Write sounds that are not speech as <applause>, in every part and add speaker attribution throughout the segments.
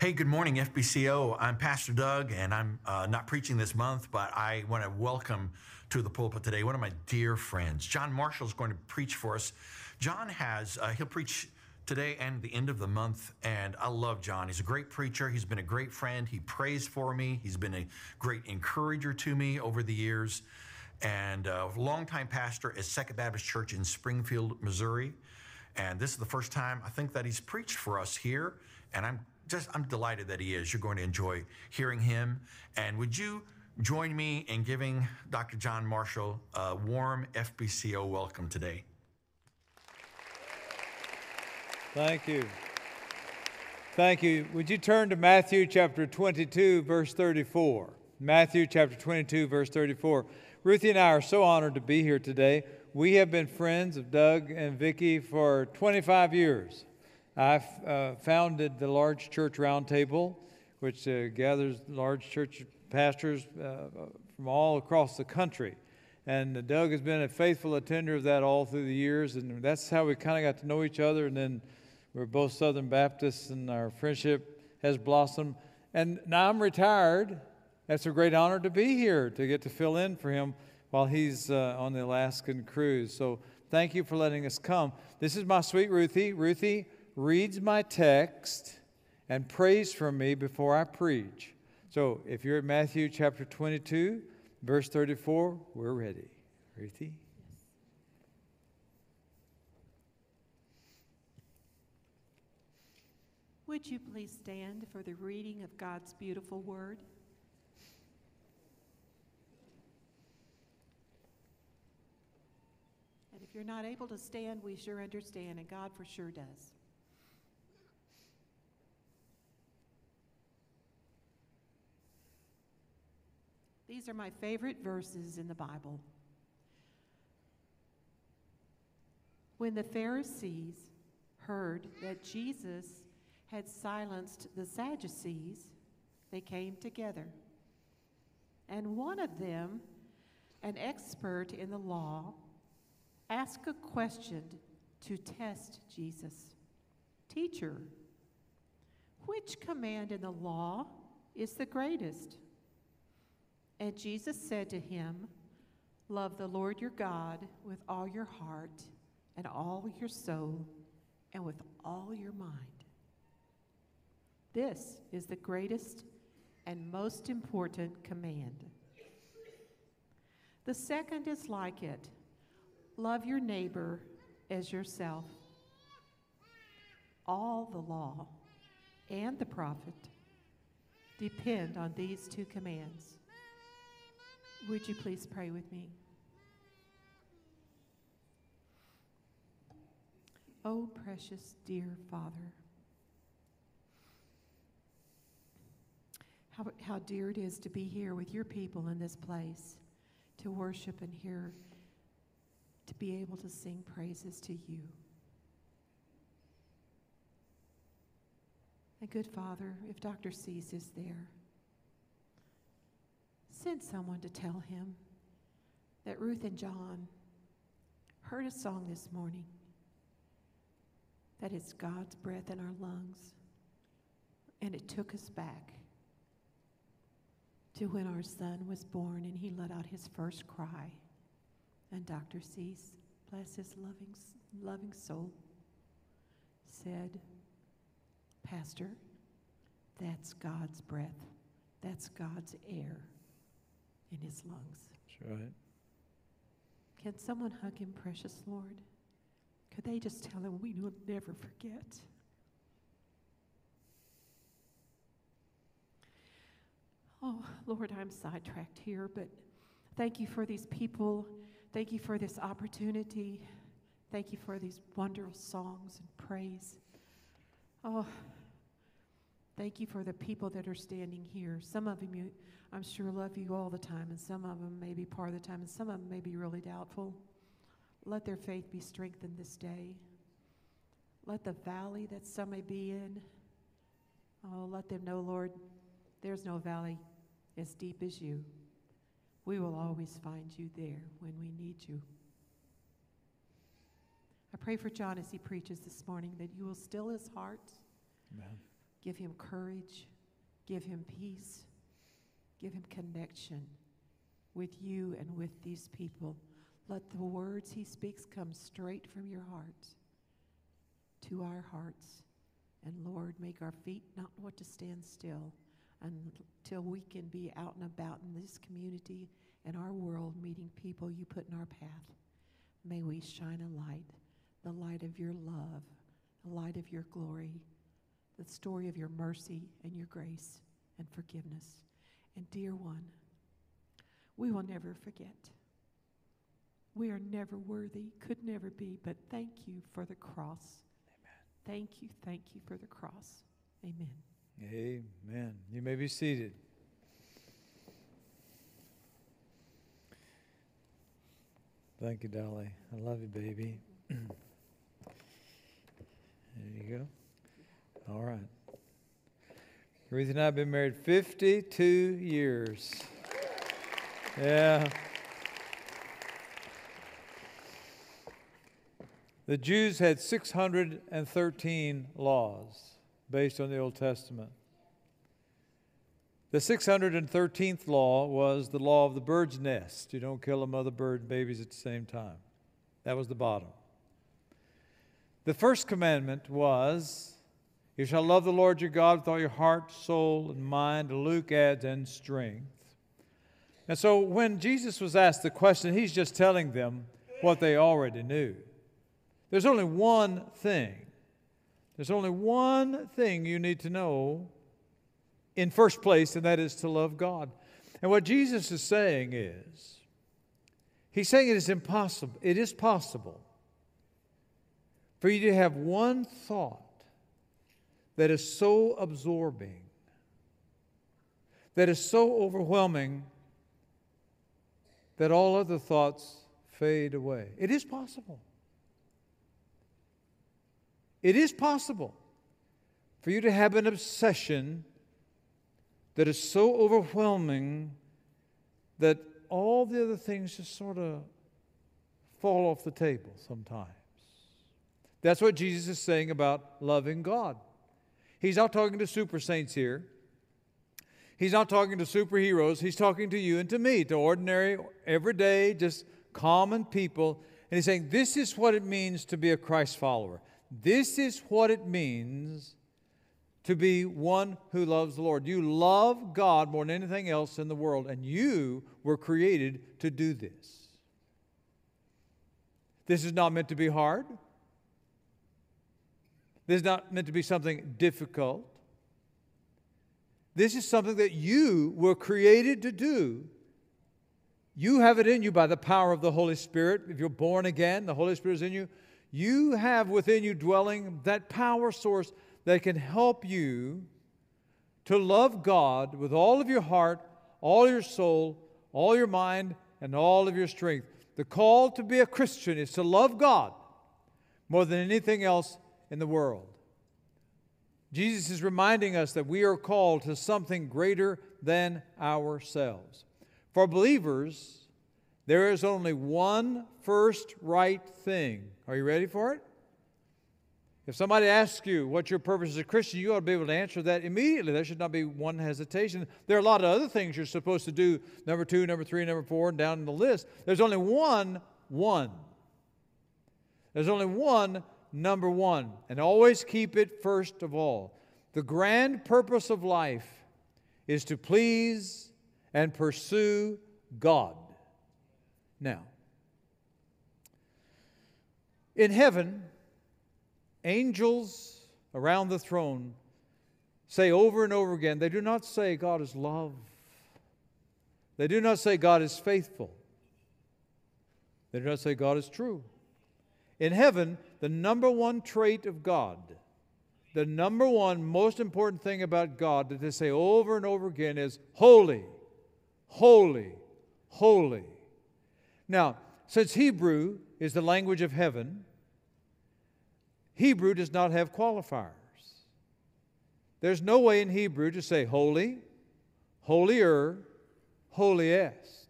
Speaker 1: Hey, good morning, FBCO. I'm Pastor Doug, and I'm uh, not preaching this month, but I want to welcome to the pulpit today one of my dear friends. John Marshall is going to preach for us. John has, uh, he'll preach today and the end of the month, and I love John. He's a great preacher, he's been a great friend, he prays for me, he's been a great encourager to me over the years, and a longtime pastor at Second Baptist Church in Springfield, Missouri. And this is the first time I think that he's preached for us here, and I'm just I'm delighted that he is. You're going to enjoy hearing him. And would you join me in giving Dr. John Marshall a warm FBCO welcome today?
Speaker 2: Thank you. Thank you. Would you turn to Matthew chapter 22, verse 34? Matthew chapter 22, verse 34. Ruthie and I are so honored to be here today. We have been friends of Doug and Vicki for 25 years. I uh, founded the Large Church Roundtable, which uh, gathers large church pastors uh, from all across the country. And Doug has been a faithful attender of that all through the years, and that's how we kind of got to know each other. And then we're both Southern Baptists, and our friendship has blossomed. And now I'm retired. It's a great honor to be here to get to fill in for him while he's uh, on the Alaskan cruise. So thank you for letting us come. This is my sweet Ruthie. Ruthie reads my text and prays for me before I preach. So if you're at Matthew chapter 22, verse 34, we're ready. Ruthie?
Speaker 3: Would you please stand for the reading of God's beautiful word? And if you're not able to stand, we sure understand, and God for sure does. These are my favorite verses in the Bible. When the Pharisees heard that Jesus had silenced the Sadducees, they came together. And one of them, an expert in the law, asked a question to test Jesus Teacher, which command in the law is the greatest? And Jesus said to him, Love the Lord your God with all your heart and all your soul and with all your mind. This is the greatest and most important command. The second is like it love your neighbor as yourself. All the law and the prophet depend on these two commands. Would you please pray with me? Oh, precious dear Father, how, how dear it is to be here with your people in this place, to worship and hear, to be able to sing praises to you. And good Father, if Dr. Cease is there, send someone to tell him that Ruth and John heard a song this morning that it's God's breath in our lungs, and it took us back to when our son was born and he let out his first cry. And Dr. Cease, bless his loving, loving soul, said, Pastor, that's God's breath. That's God's air in his lungs.
Speaker 2: That's right.
Speaker 3: Can someone hug him, precious Lord? Could they just tell him we will never forget? Oh, Lord, I'm sidetracked here, but thank you for these people. Thank you for this opportunity. Thank you for these wonderful songs and praise. Oh, thank you for the people that are standing here. Some of them, you, I'm sure, love you all the time, and some of them may be part of the time, and some of them may be really doubtful. Let their faith be strengthened this day. Let the valley that some may be in, oh, let them know, Lord, there's no valley as deep as you. We will always find you there when we need you. I pray for John as he preaches this morning that you will still his heart.
Speaker 2: Amen.
Speaker 3: Give him courage. Give him peace. Give him connection with you and with these people. Let the words he speaks come straight from your heart to our hearts. And Lord, make our feet not want to stand still until we can be out and about in this community and our world meeting people you put in our path. May we shine a light, the light of your love, the light of your glory, the story of your mercy and your grace and forgiveness. And dear one, we will never forget. We are never worthy, could never be, but thank you for the cross. Amen. Thank you, thank you for the cross. Amen.
Speaker 2: Amen. You may be seated. Thank you, Dolly. I love you, baby. <clears throat> there you go. All right. Ruth and I have been married 52 years. Yeah. The Jews had 613 laws based on the Old Testament. The 613th law was the law of the bird's nest. You don't kill a mother bird and babies at the same time. That was the bottom. The first commandment was, You shall love the Lord your God with all your heart, soul, and mind. Luke adds, and strength. And so when Jesus was asked the question, he's just telling them what they already knew. There's only one thing there's only one thing you need to know in first place, and that is to love God. And what Jesus is saying is, He's saying it is impossible, it is possible for you to have one thought that is so absorbing, that is so overwhelming, that all other thoughts fade away. It is possible. It is possible for you to have an obsession that is so overwhelming that all the other things just sort of fall off the table sometimes. That's what Jesus is saying about loving God. He's not talking to super saints here. He's not talking to superheroes. He's talking to you and to me, to ordinary, everyday, just common people. And he's saying, This is what it means to be a Christ follower. This is what it means to be one who loves the Lord. You love God more than anything else in the world, and you were created to do this. This is not meant to be hard. This is not meant to be something difficult. This is something that you were created to do. You have it in you by the power of the Holy Spirit. If you're born again, the Holy Spirit is in you you have within you dwelling that power source that can help you to love God with all of your heart, all your soul, all your mind, and all of your strength. The call to be a Christian is to love God more than anything else in the world. Jesus is reminding us that we are called to something greater than ourselves. For believers, there is only one first right thing. Are you ready for it? If somebody asks you what your purpose as a Christian, you ought to be able to answer that immediately. There should not be one hesitation. There are a lot of other things you're supposed to do number two, number three, number four, and down the list. There's only one, one. There's only one, number one. And always keep it first of all. The grand purpose of life is to please and pursue God. Now, in heaven, angels around the throne say over and over again, they do not say God is love. They do not say God is faithful. They do not say God is true. In heaven, the number one trait of God, the number one most important thing about God that they say over and over again is holy, holy, holy. Now, since Hebrew is the language of heaven, Hebrew does not have qualifiers. There's no way in Hebrew to say holy, holier, holiest.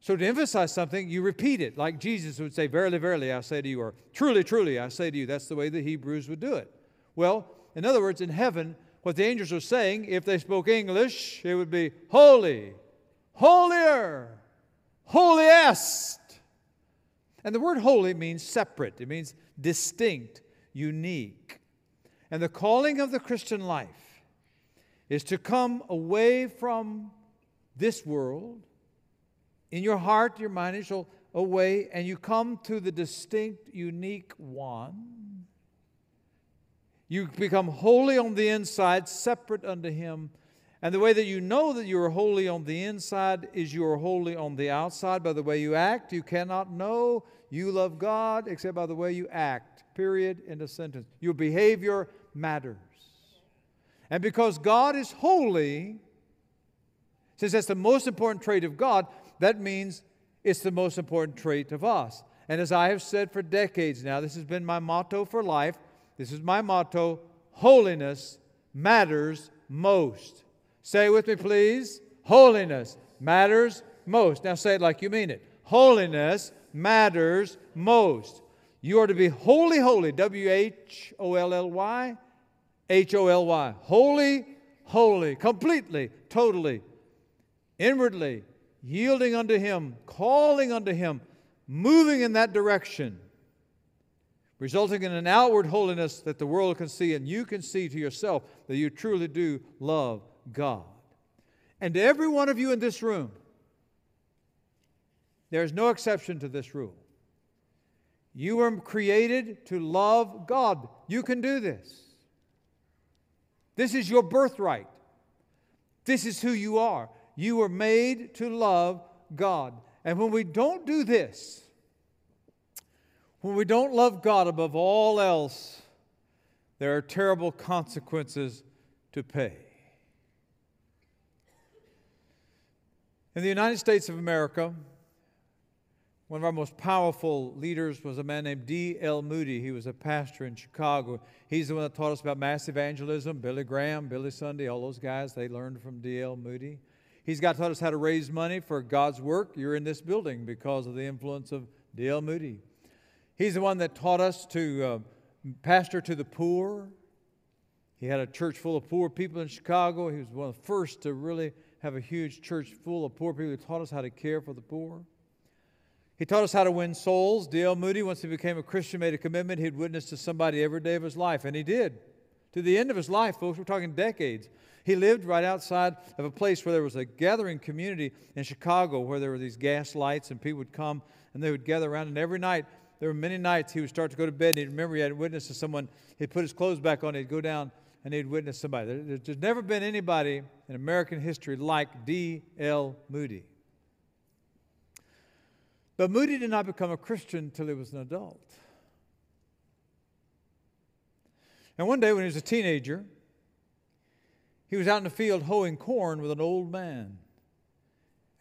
Speaker 2: So to emphasize something, you repeat it, like Jesus would say, Verily, verily, I say to you, or truly, truly, I say to you. That's the way the Hebrews would do it. Well, in other words, in heaven, what the angels are saying, if they spoke English, it would be holy, holier, holiest. And the word holy means separate, it means distinct, unique. And the calling of the Christian life is to come away from this world in your heart, your mind, and soul, away, and you come to the distinct, unique one. You become holy on the inside, separate unto Him. And the way that you know that you are holy on the inside is you are holy on the outside by the way you act. You cannot know you love God except by the way you act. Period. In a sentence. Your behavior matters. And because God is holy, since that's the most important trait of God, that means it's the most important trait of us. And as I have said for decades now, this has been my motto for life. This is my motto holiness matters most. Say it with me, please. Holiness matters most. Now say it like you mean it. Holiness matters most. You are to be holy, holy. W H O L L Y. H O L Y. Holy, holy. Completely, totally, inwardly, yielding unto Him, calling unto Him, moving in that direction, resulting in an outward holiness that the world can see and you can see to yourself that you truly do love God. And every one of you in this room, there's no exception to this rule. You were created to love God. You can do this. This is your birthright. This is who you are. You were made to love God. And when we don't do this, when we don't love God above all else, there are terrible consequences to pay. In the United States of America, one of our most powerful leaders was a man named D.L. Moody. He was a pastor in Chicago. He's the one that taught us about mass evangelism. Billy Graham, Billy Sunday, all those guys, they learned from D.L. Moody. He's got taught us how to raise money for God's work. You're in this building because of the influence of D.L. Moody. He's the one that taught us to uh, pastor to the poor. He had a church full of poor people in Chicago. He was one of the first to really have a huge church full of poor people. He taught us how to care for the poor. He taught us how to win souls. D.L. Moody, once he became a Christian, made a commitment he'd witness to somebody every day of his life, and he did. To the end of his life, folks, we're talking decades. He lived right outside of a place where there was a gathering community in Chicago where there were these gas lights, and people would come and they would gather around. And every night, there were many nights he would start to go to bed, and he'd remember he had witnessed someone. He'd put his clothes back on, he'd go down, and he'd witness somebody. There's never been anybody in American history like D.L. Moody. But Moody did not become a Christian until he was an adult. And one day when he was a teenager, he was out in the field hoeing corn with an old man.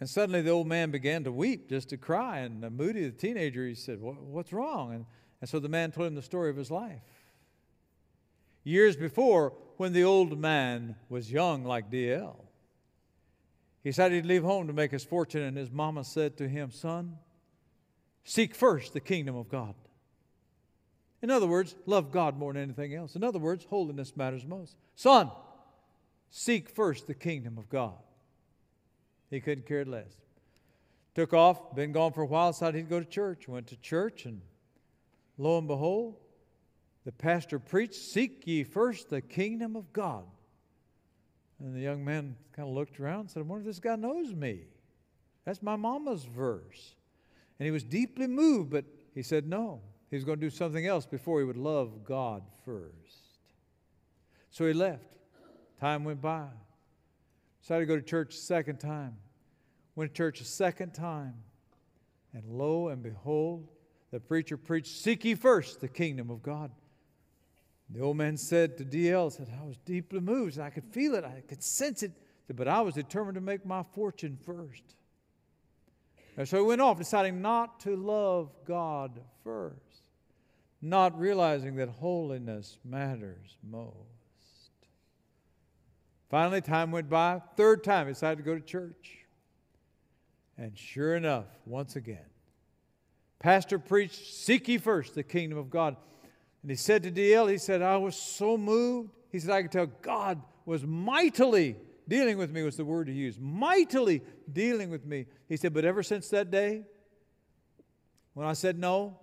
Speaker 2: And suddenly the old man began to weep, just to cry. And Moody, the teenager, he said, What's wrong? And, and so the man told him the story of his life. Years before, when the old man was young like DL, he said he'd leave home to make his fortune, and his mama said to him, Son, seek first the kingdom of God. In other words, love God more than anything else. In other words, holiness matters most. Son, seek first the kingdom of God. He couldn't care less. Took off, been gone for a while, decided he'd go to church. Went to church, and lo and behold, the pastor preached, Seek ye first the kingdom of God. And the young man kind of looked around and said, I wonder if this guy knows me. That's my mama's verse. And he was deeply moved, but he said no. He was going to do something else before he would love God first. So he left. Time went by. Decided to go to church a second time. Went to church a second time. And lo and behold, the preacher preached, Seek ye first the kingdom of God. The old man said to DL, said, I was deeply moved. And I could feel it, I could sense it, but I was determined to make my fortune first. And so he went off, deciding not to love God first, not realizing that holiness matters most. Finally, time went by. Third time, he decided to go to church. And sure enough, once again, Pastor preached, Seek ye first the kingdom of God. And he said to DL, he said, I was so moved. he said, I could tell God was mightily dealing with me, was the word he used. Mightily dealing with me. He said, but ever since that day, when I said no,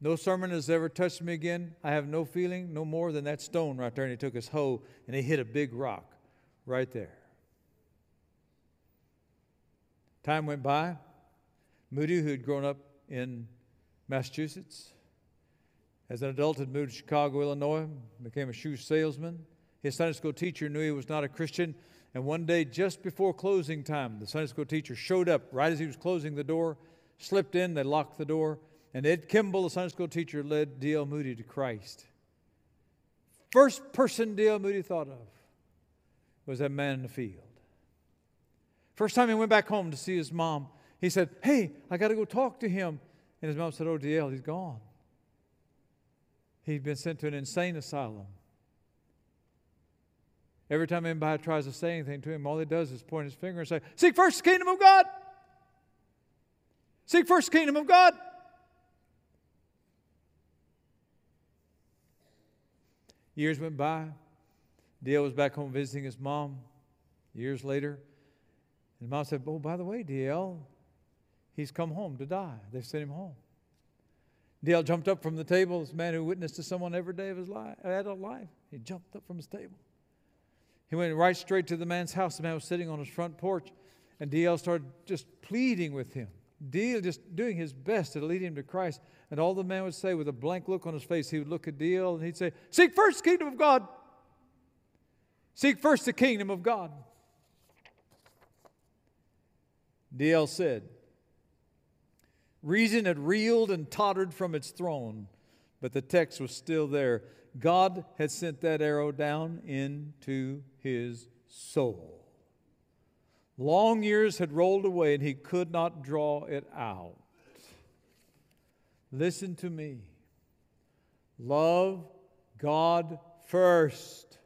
Speaker 2: no sermon has ever touched me again. I have no feeling, no more than that stone right there. And he took his hoe and he hit a big rock right there. Time went by. Moody, who had grown up in Massachusetts, as an adult had moved to Chicago, Illinois, became a shoe salesman. His Sunday school teacher knew he was not a Christian. And one day, just before closing time, the Sunday school teacher showed up right as he was closing the door, slipped in, they locked the door, and Ed Kimball, the Sunday school teacher, led D.L. Moody to Christ. First person D.L. Moody thought of was that man in the field. First time he went back home to see his mom, he said, Hey, I got to go talk to him. And his mom said, Oh, D.L., he's gone. He'd been sent to an insane asylum. Every time anybody tries to say anything to him, all he does is point his finger and say, Seek first the kingdom of God. Seek first the kingdom of God. Years went by. Dale was back home visiting his mom years later. And mom said, Oh, by the way, D.L., he's come home to die. They've sent him home. D.L. jumped up from the table, this man who witnessed to someone every day of his life, adult life. He jumped up from his table. He went right straight to the man's house. The man was sitting on his front porch, and D.L. started just pleading with him. D.L. just doing his best to lead him to Christ. And all the man would say with a blank look on his face, he would look at D.L. and he'd say, Seek first the kingdom of God. Seek first the kingdom of God. D.L. said, Reason had reeled and tottered from its throne, but the text was still there. God had sent that arrow down into his soul. Long years had rolled away and he could not draw it out. Listen to me. Love God first.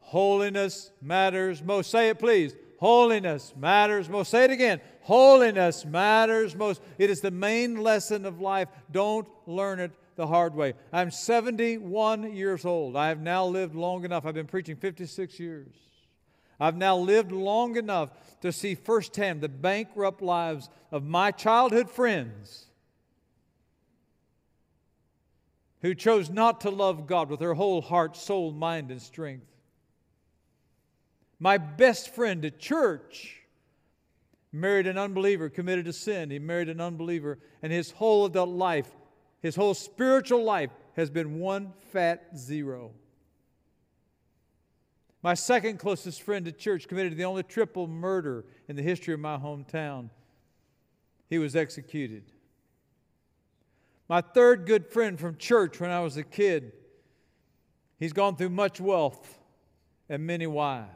Speaker 2: Holiness matters most. Say it, please. Holiness matters most. Say it again. Holiness matters most. It is the main lesson of life. Don't learn it the hard way. I'm 71 years old. I have now lived long enough. I've been preaching 56 years. I've now lived long enough to see firsthand the bankrupt lives of my childhood friends who chose not to love God with their whole heart, soul, mind, and strength. My best friend at church married an unbeliever, committed a sin. He married an unbeliever, and his whole adult life, his whole spiritual life, has been one fat zero. My second closest friend at church committed the only triple murder in the history of my hometown. He was executed. My third good friend from church when I was a kid, he's gone through much wealth and many wives.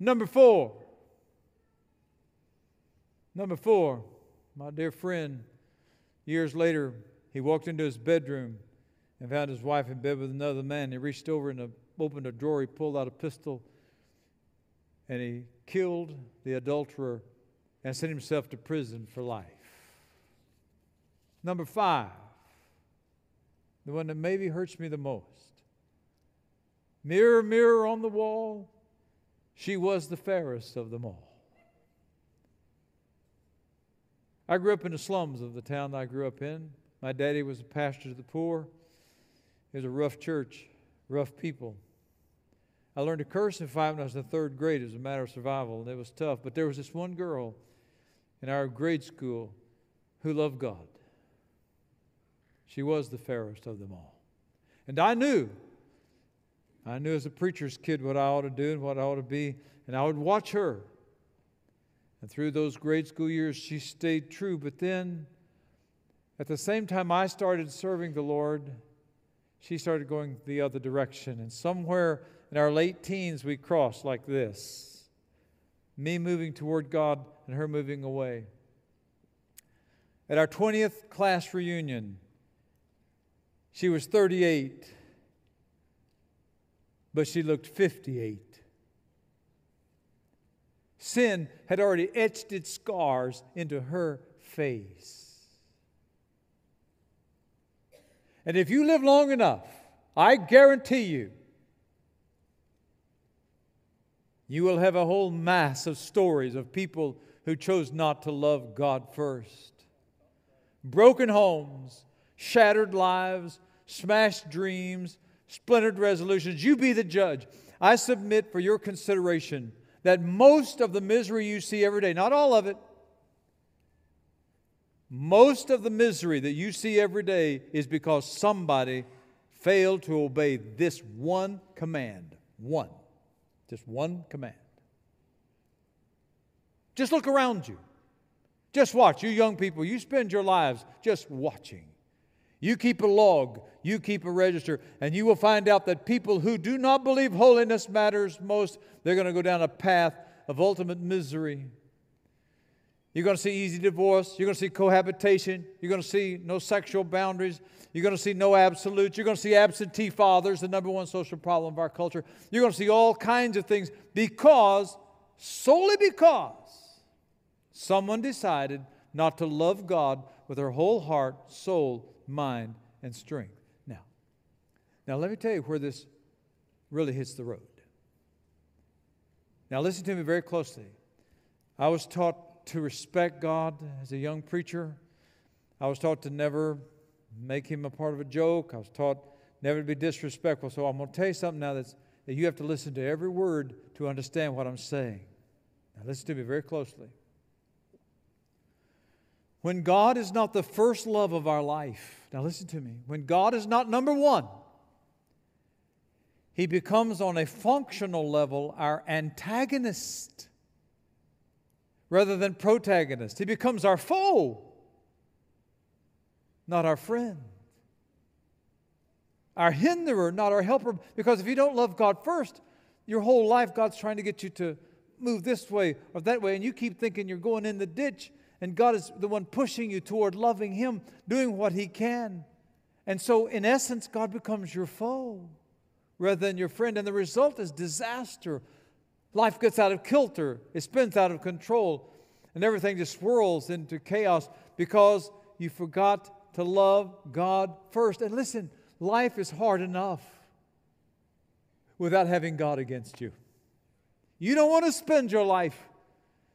Speaker 2: Number four, number four, my dear friend, years later, he walked into his bedroom and found his wife in bed with another man. He reached over and uh, opened a drawer, he pulled out a pistol, and he killed the adulterer and sent himself to prison for life. Number five, the one that maybe hurts me the most. Mirror, mirror on the wall, she was the fairest of them all. I grew up in the slums of the town I grew up in. My daddy was a pastor to the poor. It was a rough church, rough people. I learned to curse in five when I was in the third grade. Was a matter of survival, and it was tough. But there was this one girl in our grade school who loved God. She was the fairest of them all. And I knew, I knew as a preacher's kid what I ought to do and what I ought to be, and I would watch her. And through those grade school years, she stayed true. But then, at the same time I started serving the Lord, she started going the other direction. And somewhere in our late teens, we crossed like this me moving toward God and her moving away. At our 20th class reunion, she was 38, but she looked 58. Sin had already etched its scars into her face. And if you live long enough, I guarantee you, you will have a whole mass of stories of people who chose not to love God first. Broken homes, shattered lives, smashed dreams, splintered resolutions. You be the judge. I submit for your consideration that most of the misery you see every day, not all of it, most of the misery that you see every day is because somebody failed to obey this one command. One. Just one command. Just look around you. Just watch. You young people, you spend your lives just watching. You keep a log, you keep a register, and you will find out that people who do not believe holiness matters most, they're going to go down a path of ultimate misery. You're going to see easy divorce. You're going to see cohabitation. You're going to see no sexual boundaries. You're going to see no absolutes. You're going to see absentee fathers, the number one social problem of our culture. You're going to see all kinds of things because, solely because, someone decided not to love God with their whole heart, soul, mind, and strength. Now, now let me tell you where this really hits the road. Now, listen to me very closely. I was taught to respect God as a young preacher. I was taught to never make him a part of a joke. I was taught never to be disrespectful. So I'm going to tell you something now that's, that you have to listen to every word to understand what I'm saying. Now, listen to me very closely. When God is not the first love of our life, now listen to me, when God is not number one, He becomes on a functional level our antagonist rather than protagonist. He becomes our foe, not our friend. Our hinderer, not our helper. Because if you don't love God first, your whole life God's trying to get you to move this way or that way, and you keep thinking you're going in the ditch and God is the one pushing you toward loving Him, doing what He can. And so, in essence, God becomes your foe rather than your friend. And the result is disaster. Life gets out of kilter, it spins out of control, and everything just swirls into chaos because you forgot to love God first. And listen, life is hard enough without having God against you. You don't want to spend your life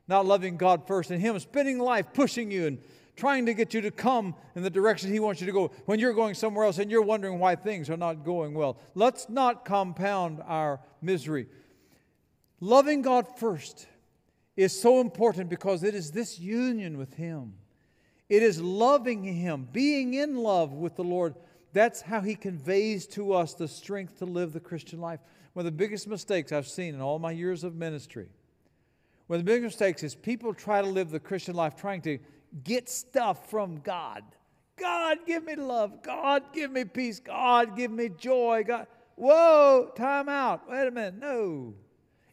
Speaker 2: not loving God first, and Him spending life pushing you and trying to get you to come in the direction He wants you to go when you're going somewhere else and you're wondering why things are not going well. Let's not compound our misery. Loving God first is so important because it is this union with Him. It is loving Him, being in love with the Lord. That's how He conveys to us the strength to live the Christian life. One of the biggest mistakes I've seen in all my years of ministry one of the biggest mistakes is people try to live the Christian life trying to get stuff from God. God, give me love. God, give me peace. God, give me joy. God, whoa, time out. Wait a minute. No.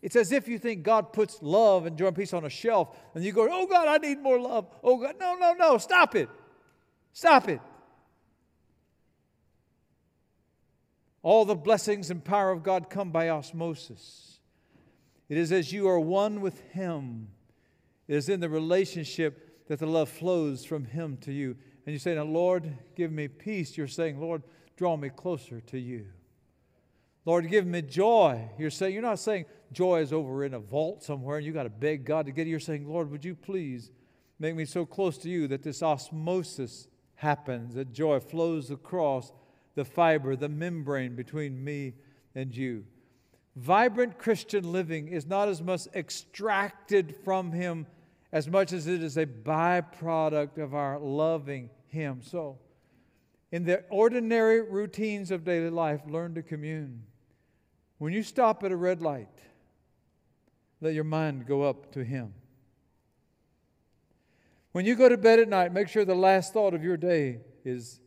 Speaker 2: It's as if you think God puts love and joy and peace on a shelf, and you go, Oh God, I need more love. Oh God, no, no, no, stop it. Stop it. All the blessings and power of God come by osmosis. It is as you are one with Him, it is in the relationship that the love flows from Him to you. And you say, Now, Lord, give me peace. You're saying, Lord, draw me closer to you. Lord, give me joy. You're saying, you're not saying joy is over in a vault somewhere and you got to beg God to get it. You're saying, Lord, would you please make me so close to you that this osmosis happens, that joy flows across the fiber, the membrane between me and you. Vibrant Christian living is not as much extracted from Him as much as it is a byproduct of our loving Him. So, in the ordinary routines of daily life, learn to commune. When you stop at a red light, let your mind go up to Him. When you go to bed at night, make sure the last thought of your day is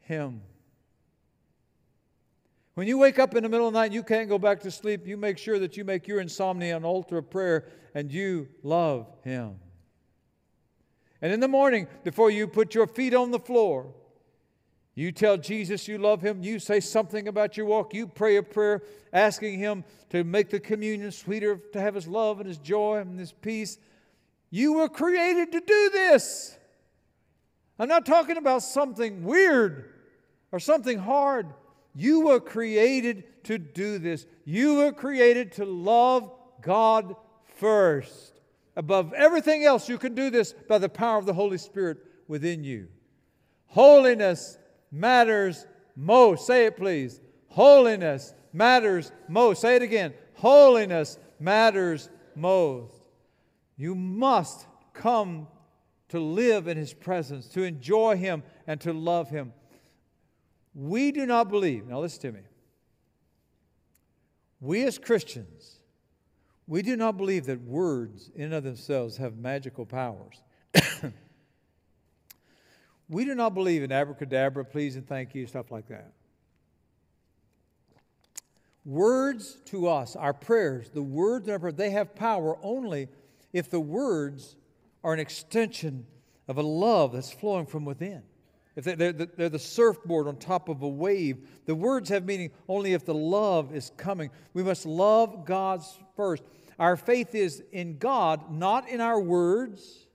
Speaker 2: Him. When you wake up in the middle of the night and you can't go back to sleep, you make sure that you make your insomnia an altar of prayer and you love Him. And in the morning, before you put your feet on the floor, you tell Jesus you love Him. You say something about your walk. You pray a prayer asking Him to make the communion sweeter, to have His love and His joy and His peace. You were created to do this. I'm not talking about something weird. or something hard. You were created to do this. You were created to love God first. Above everything else, you can do this by the power of the Holy Spirit within you. Holiness matters most. Say it, please. Holiness matters most. Say it again. Holiness matters most. You must come to live in His presence, to enjoy Him, and to love Him. We do not believe, now listen to me. We as Christians, we do not believe that words in and of themselves have magical powers. <coughs> we do not believe in abracadabra, please and thank you, stuff like that. Words to us, our prayers, the words in our prayer, they have power only if the words are an extension of a love that's flowing from within. If they're, they're the surfboard on top of a wave, the words have meaning only if the love is coming. We must love God's first. Our faith is in God, not in our words,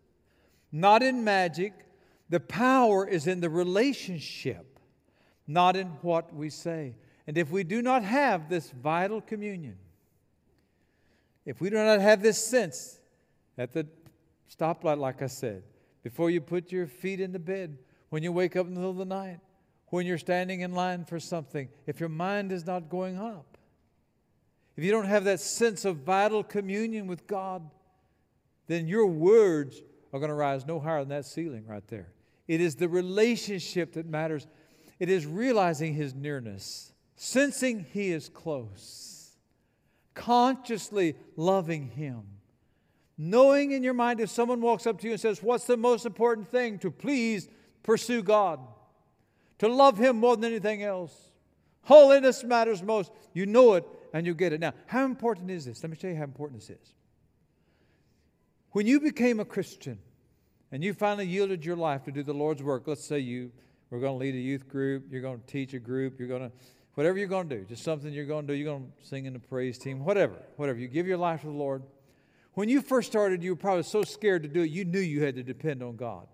Speaker 2: not in magic. The power is in the relationship, not in what we say. And if we do not have this vital communion, if we do not have this sense at the stoplight, like I said, before you put your feet in the bed, when you wake up in the middle of the night, when you're standing in line for something, if your mind is not going up, if you don't have that sense of vital communion with God, then your words are going to rise no higher than that ceiling right there. It is the relationship that matters. It is realizing His nearness, sensing He is close, consciously loving Him. Knowing in your mind if someone walks up to you and says, What's the most important thing? To please pursue God, to love Him more than anything else. Holiness matters most. You know it and you get it. Now, how important is this? Let me tell you how important this is. When you became a Christian and you finally yielded your life to do the Lord's work, let's say you were going to lead a youth group, you're going to teach a group, you're going to, whatever you're going to do, just something you're going to do, you're going to sing in the praise team, whatever, whatever. You give your life to the Lord. When you first started, you were probably so scared to do it, you knew you had to depend on God.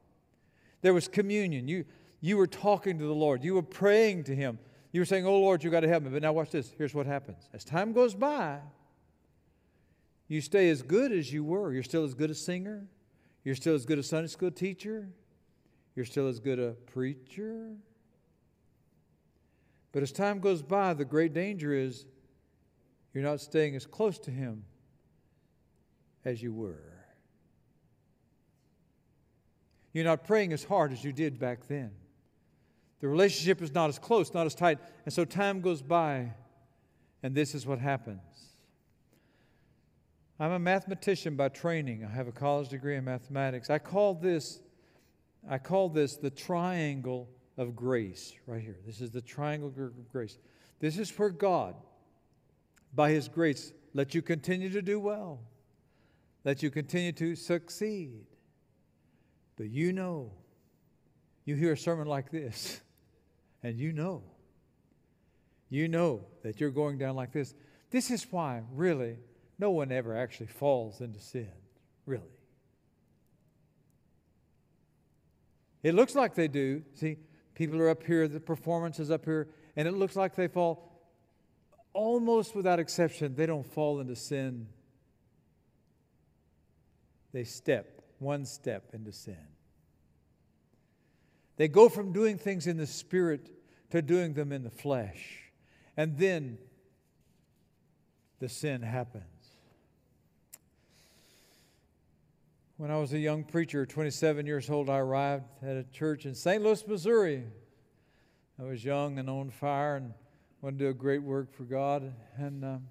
Speaker 2: There was communion. You, you were talking to the Lord. You were praying to Him. You were saying, Oh Lord, you got to help me. But now watch this. Here's what happens. As time goes by, you stay as good as you were. You're still as good a singer. You're still as good a Sunday school teacher. You're still as good a preacher. But as time goes by, the great danger is you're not staying as close to Him as you were. You're not praying as hard as you did back then. The relationship is not as close, not as tight. And so time goes by, and this is what happens. I'm a mathematician by training. I have a college degree in mathematics. I call this, I call this the triangle of grace right here. This is the triangle of grace. This is where God, by His grace, let you continue to do well, let you continue to succeed. But you know, you hear a sermon like this, <laughs> and you know, you know that you're going down like this. This is why, really, no one ever actually falls into sin, really. It looks like they do. See, people are up here, the performance is up here, and it looks like they fall almost without exception. They don't fall into sin, they step one step into sin. They go from doing things in the spirit to doing them in the flesh. And then the sin happens. When I was a young preacher, 27 years old, I arrived at a church in St. Louis, Missouri. I was young and on fire and wanted to do a great work for God. And um,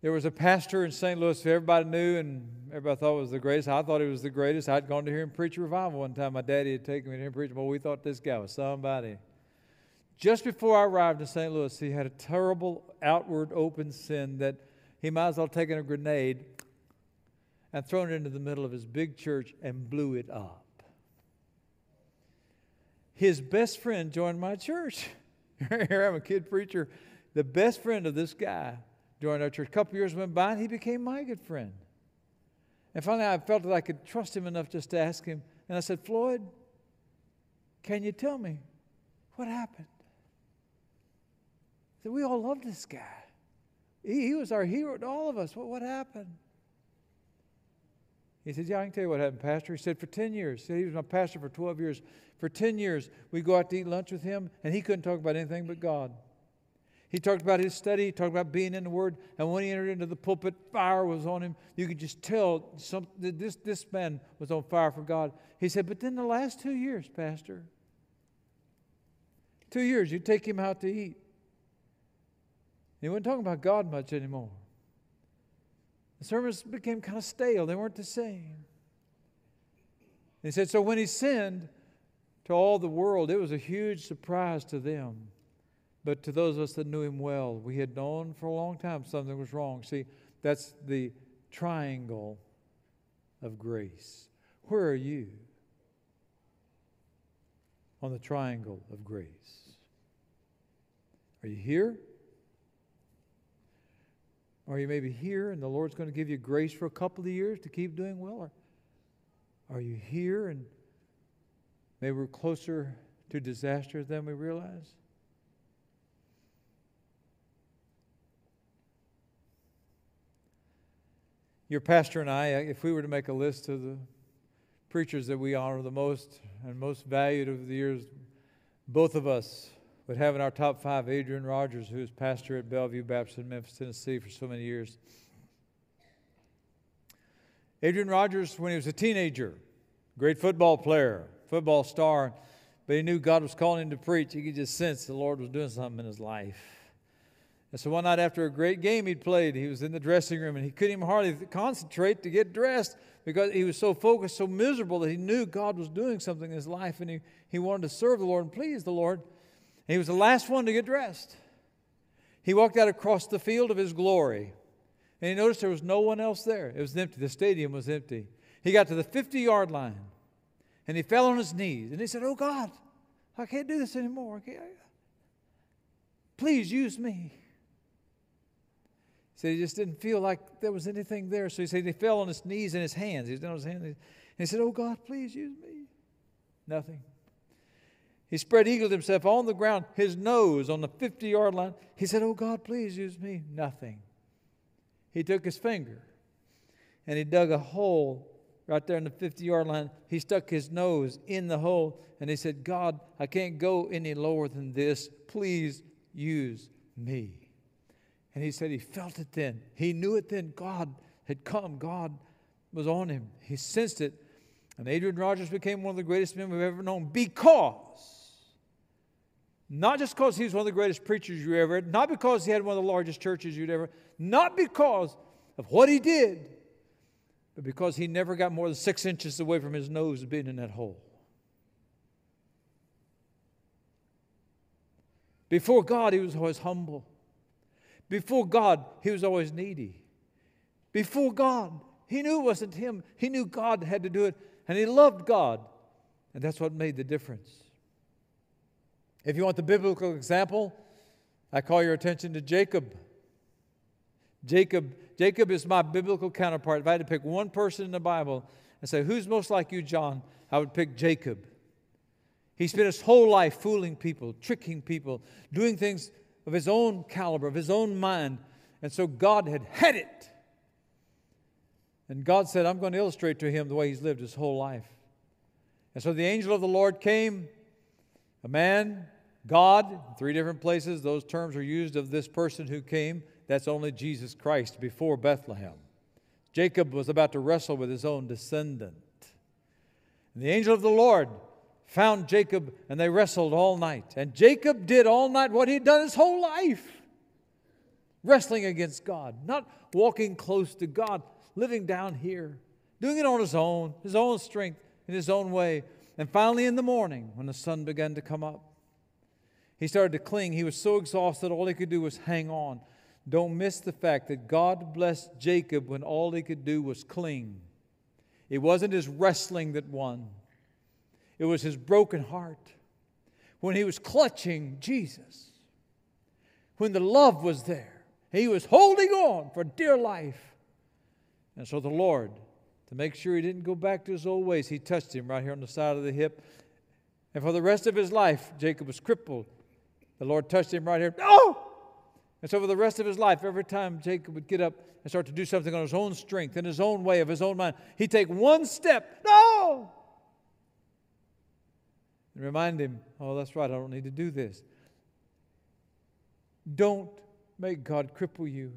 Speaker 2: there was a pastor in St. Louis who everybody knew and everybody thought was the greatest. I thought he was the greatest. I'd gone to hear him preach a revival one time. My daddy had taken me to hear him preach. Well, we thought this guy was somebody. Just before I arrived in St. Louis, he had a terrible outward open sin that he might as well have taken a grenade and thrown it into the middle of his big church and blew it up. His best friend joined my church. <laughs> Here I'm a kid preacher. The best friend of this guy during our church. A couple years went by and he became my good friend. And finally, I felt that I could trust him enough just to ask him. And I said, Floyd, can you tell me What happened? That we all loved this guy. He, he was our hero to all of us. What, what happened? He said, Yeah, I can tell you what happened, Pastor. He said, For 10 years. He said he was my pastor for 12 years. For 10 years, we go out to eat lunch with him, and he couldn't talk about anything but God. He talked about his study, he talked about being in the Word, and when he entered into the pulpit, fire was on him. You could just tell some, this, this man was on fire for God. He said, But then the last two years, Pastor, two years, you take him out to eat. He wasn't talking about God much anymore. The sermons became kind of stale, they weren't the same. He said, So when he sinned to all the world, it was a huge surprise to them. But to those of us that knew him well, we had known for a long time something was wrong. See, that's the triangle of grace. Where are you on the triangle of grace? Are you here? Or you maybe here and the Lord's going to give you grace for a couple of years to keep doing well? Or are you here and maybe we're closer to disaster than we realize? Your pastor and I, uh, if we were to make a list of the preachers that we honor the most and most valued over the years, both of us have in our top five Adrian Rogers, who was pastor at Bellevue Baptist in Memphis, Tennessee for so many years. Adrian Rogers, when he was a teenager, great football player, football star, but he knew God was calling him to preach. He could just sense the Lord was doing something in his life. And so one night after a great game he'd played, he was in the dressing room and he couldn't even hardly concentrate to get dressed because he was so focused, so miserable that he knew God was doing something in his life and he, he wanted to serve the Lord and please the Lord. He was the last one to get dressed. He walked out across the field of his glory and he noticed there was no one else there. It was empty. The stadium was empty. He got to the 50 yard line and he fell on his knees and he said, Oh God, I can't do this anymore. Please use me He said he just didn't feel like there was anything there. So he said he fell on his knees and his hands. He was down on his hands. And he said, Oh God, please use me. Nothing. He spread eagled himself on the ground, his nose on the 50 yard line. He said, Oh God, please use me. Nothing. He took his finger and he dug a hole right there in the 50 yard line. He stuck his nose in the hole and he said, God, I can't go any lower than this. Please use me. And he said he felt it then. He knew it then. God had come, God was on him. He sensed it. And Adrian Rogers became one of the greatest men we've ever known because, not just because he was one of the greatest preachers you ever had, not because he had one of the largest churches you'd ever, not because of what he did, but because he never got more than six inches away from his nose being in that hole. Before God, he was always humble. Before God, he was always needy. Before God, he knew it wasn't him. He knew God had to do it, and he loved God. And that's what made the difference. If you want the biblical example, I call your attention to Jacob. Jacob, Jacob is my biblical counterpart. If I had to pick one person in the Bible and say, Who's most like you, John? I would pick Jacob. He spent his whole life fooling people, tricking people, doing things of his own caliber, of his own mind. And so God had had it. And God said, I'm going to illustrate to him the way he's lived his whole life. And so the angel of the Lord came, a man, God, three different places. Those terms are used of this person who came. That's only Jesus Christ before Bethlehem. Jacob was about to wrestle with his own descendant. And the angel of the Lord found Jacob and they wrestled all night. And Jacob did all night what he'd done his whole life wrestling against God, not walking close to God, living down here, doing it on his own, his own strength, in his own way. And finally, in the morning, when the sun began to come up, he started to cling. He was so exhausted, all he could do was hang on. Don't miss the fact that God blessed Jacob when all he could do was cling. It wasn't his wrestling that won. It was his broken heart when he was clutching Jesus, when the love was there. He was holding on for dear life. And so the Lord, to make sure he didn't go back to his old ways, he touched him right here on the side of the hip. And for the rest of his life, Jacob was crippled. The Lord touched him right here. No! And so, for the rest of his life, every time Jacob would get up and start to do something on his own strength, in his own way, of his own mind, he'd take one step. No! And remind him, oh, that's right, I don't need to do this. Don't make God cripple you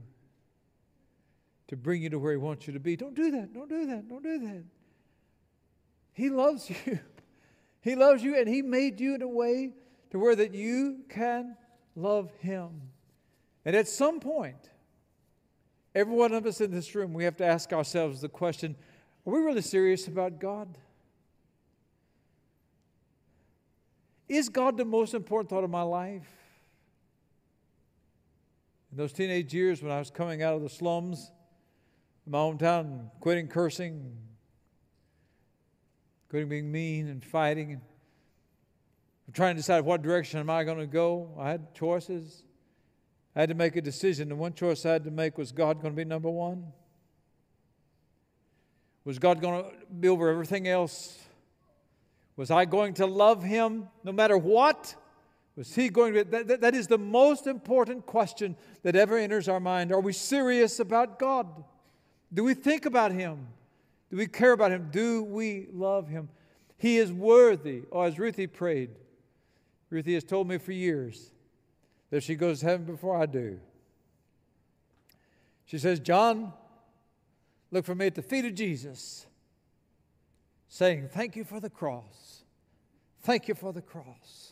Speaker 2: to bring you to where He wants you to be. Don't do that. Don't do that. Don't do that. He loves <laughs> you. He loves you, and He made you in a way to where that you can love Him. And at some point, every one of us in this room, we have to ask ourselves the question are we really serious about God? Is God the most important thought of my life? In those teenage years when I was coming out of the slums in my hometown, quitting cursing, quitting being mean and fighting, and trying to decide what direction am I going to go. I had choices. I had to make a decision. The one choice I had to make was God going to be number one? Was God going to be over everything else? Was I going to love him no matter what? Was he going to? That, that, that is the most important question that ever enters our mind. Are we serious about God? Do we think about him? Do we care about him? Do we love him? He is worthy. Or oh, as Ruthie prayed, Ruthie has told me for years that she goes to heaven before I do. She says, John, look for me at the feet of Jesus, saying, Thank you for the cross. Thank you for the cross.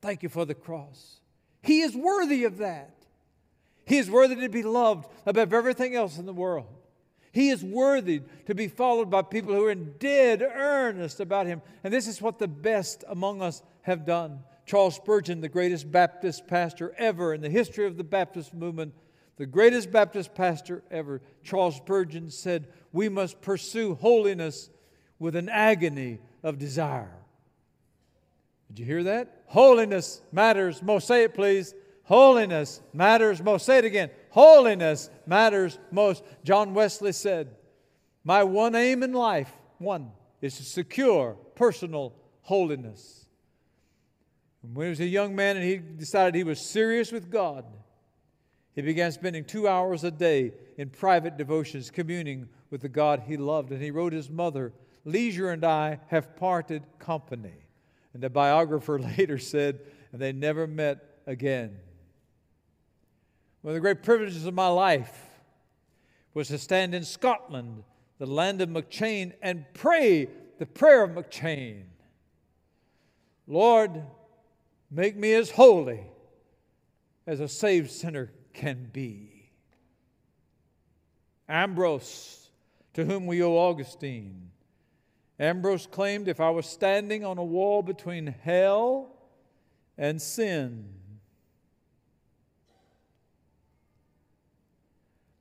Speaker 2: Thank you for the cross. He is worthy of that. He is worthy to be loved above everything else in the world. He is worthy to be followed by people who are in dead earnest about Him. And this is what the best among us have done. Charles Spurgeon, the greatest Baptist pastor ever in the history of the Baptist movement, the greatest Baptist pastor ever, Charles Spurgeon said, We must pursue holiness with an agony of desire. Did you hear that? Holiness matters most. Say it, please. Holiness matters most. Say it again. Holiness matters most. John Wesley said, My one aim in life, one, is to secure personal holiness. When he was a young man and he decided he was serious with God, he began spending two hours a day in private devotions, communing with the God he loved. And he wrote his mother, Leisure and I have parted company. And the biographer <laughs> later said, and they never met again. One of the great privileges of my life was to stand in Scotland, the land of McCheyne, and pray the prayer of McCheyne Lord, make me as holy as a saved sinner can be. Ambrose, to whom we owe Augustine, Ambrose claimed if I was standing on a wall between hell and sin,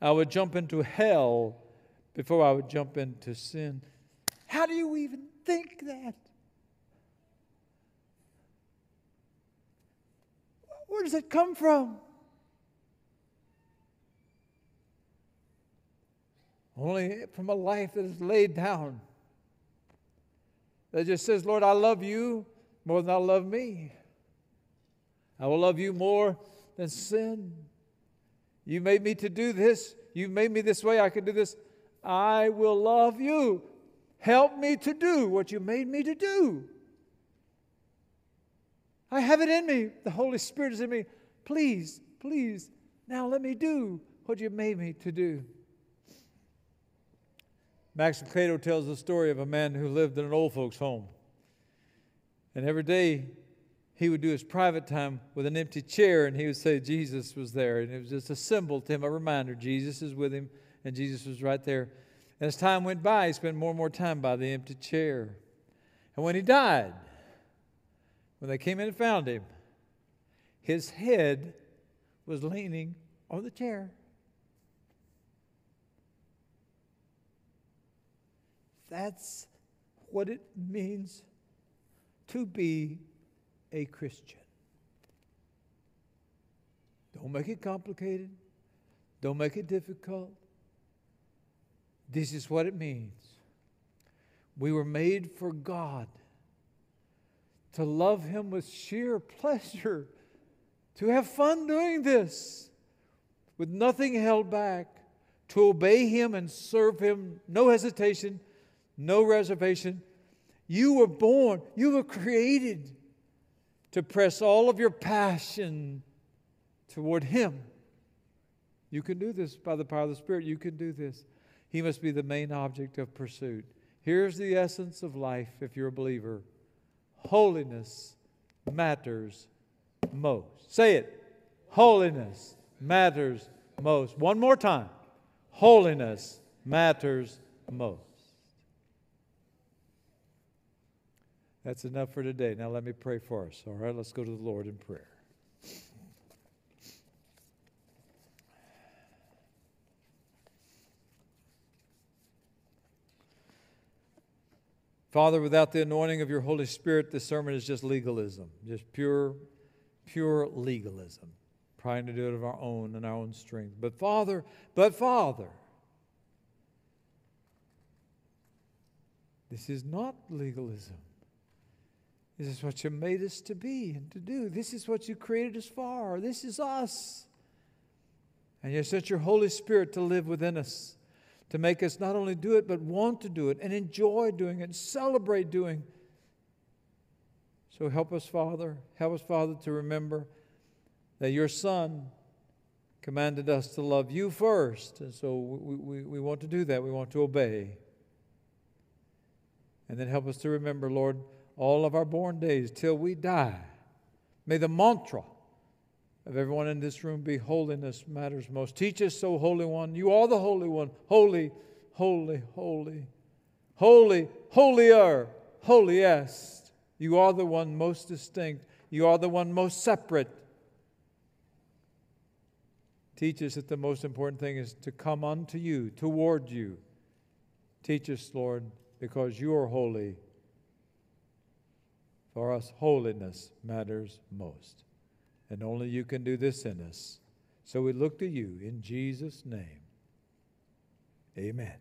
Speaker 2: I would jump into hell before I would jump into sin. How do you even think that? Where does it come from? Only from a life that is laid down that just says, Lord, I love you more than I love me. I will love you more than sin. You made me to do this. You made me this way. I can do this. I will love you. Help me to do what you made me to do. I have it in me. The Holy Spirit is in me. Please, please, now let me do what you made me to do. Max Lucado tells the story of a man who lived in an old folks' home. And every day he would do his private time with an empty chair and he would say Jesus was there. And it was just a symbol to him, a reminder Jesus is with him and Jesus was right there. And as time went by, he spent more and more time by the empty chair. And when he died, when they came in and found him, his head was leaning on the chair. That's what it means to be a Christian. Don't make it complicated. Don't make it difficult. This is what it means. We were made for God. To love Him with sheer pleasure, to have fun doing this with nothing held back, to obey Him and serve Him, no hesitation, no reservation. You were born, you were created to press all of your passion toward Him. You can do this by the power of the Spirit. You can do this. He must be the main object of pursuit. Here's the essence of life if you're a believer holiness matters most. Say it. Holiness matters most. One more time. Holiness matters most. That's enough for today. Now let me pray for us. All right, let's go to the Lord in prayer. Father, without the anointing of your Holy Spirit, this sermon is just legalism, just pure, pure legalism, trying to do it of our own and our own strength. But Father, but Father, this is not legalism. This is what you made us to be and to do. This is what you created us for. This is us. And you sent your Holy Spirit to live within us to make us not only do it, but want to do it and enjoy doing it celebrate doing. So help us, Father. Help us, Father, to remember that your Son commanded us to love you first. And so we, we, we want to do that. We want to obey. And then help us to remember, Lord, all of our born days till we die. May the mantra of everyone in this room be holiness matters most. Teach us, O Holy One. You are the Holy One. Holy, holy, holy, holy, holier, holiest. You are the one most distinct. You are the one most separate. Teach us that the most important thing is to come unto you, toward you. Teach us, Lord, because you are holy. For us, holiness matters most. And only you can do this in us. So we look to you in Jesus' name. Amen.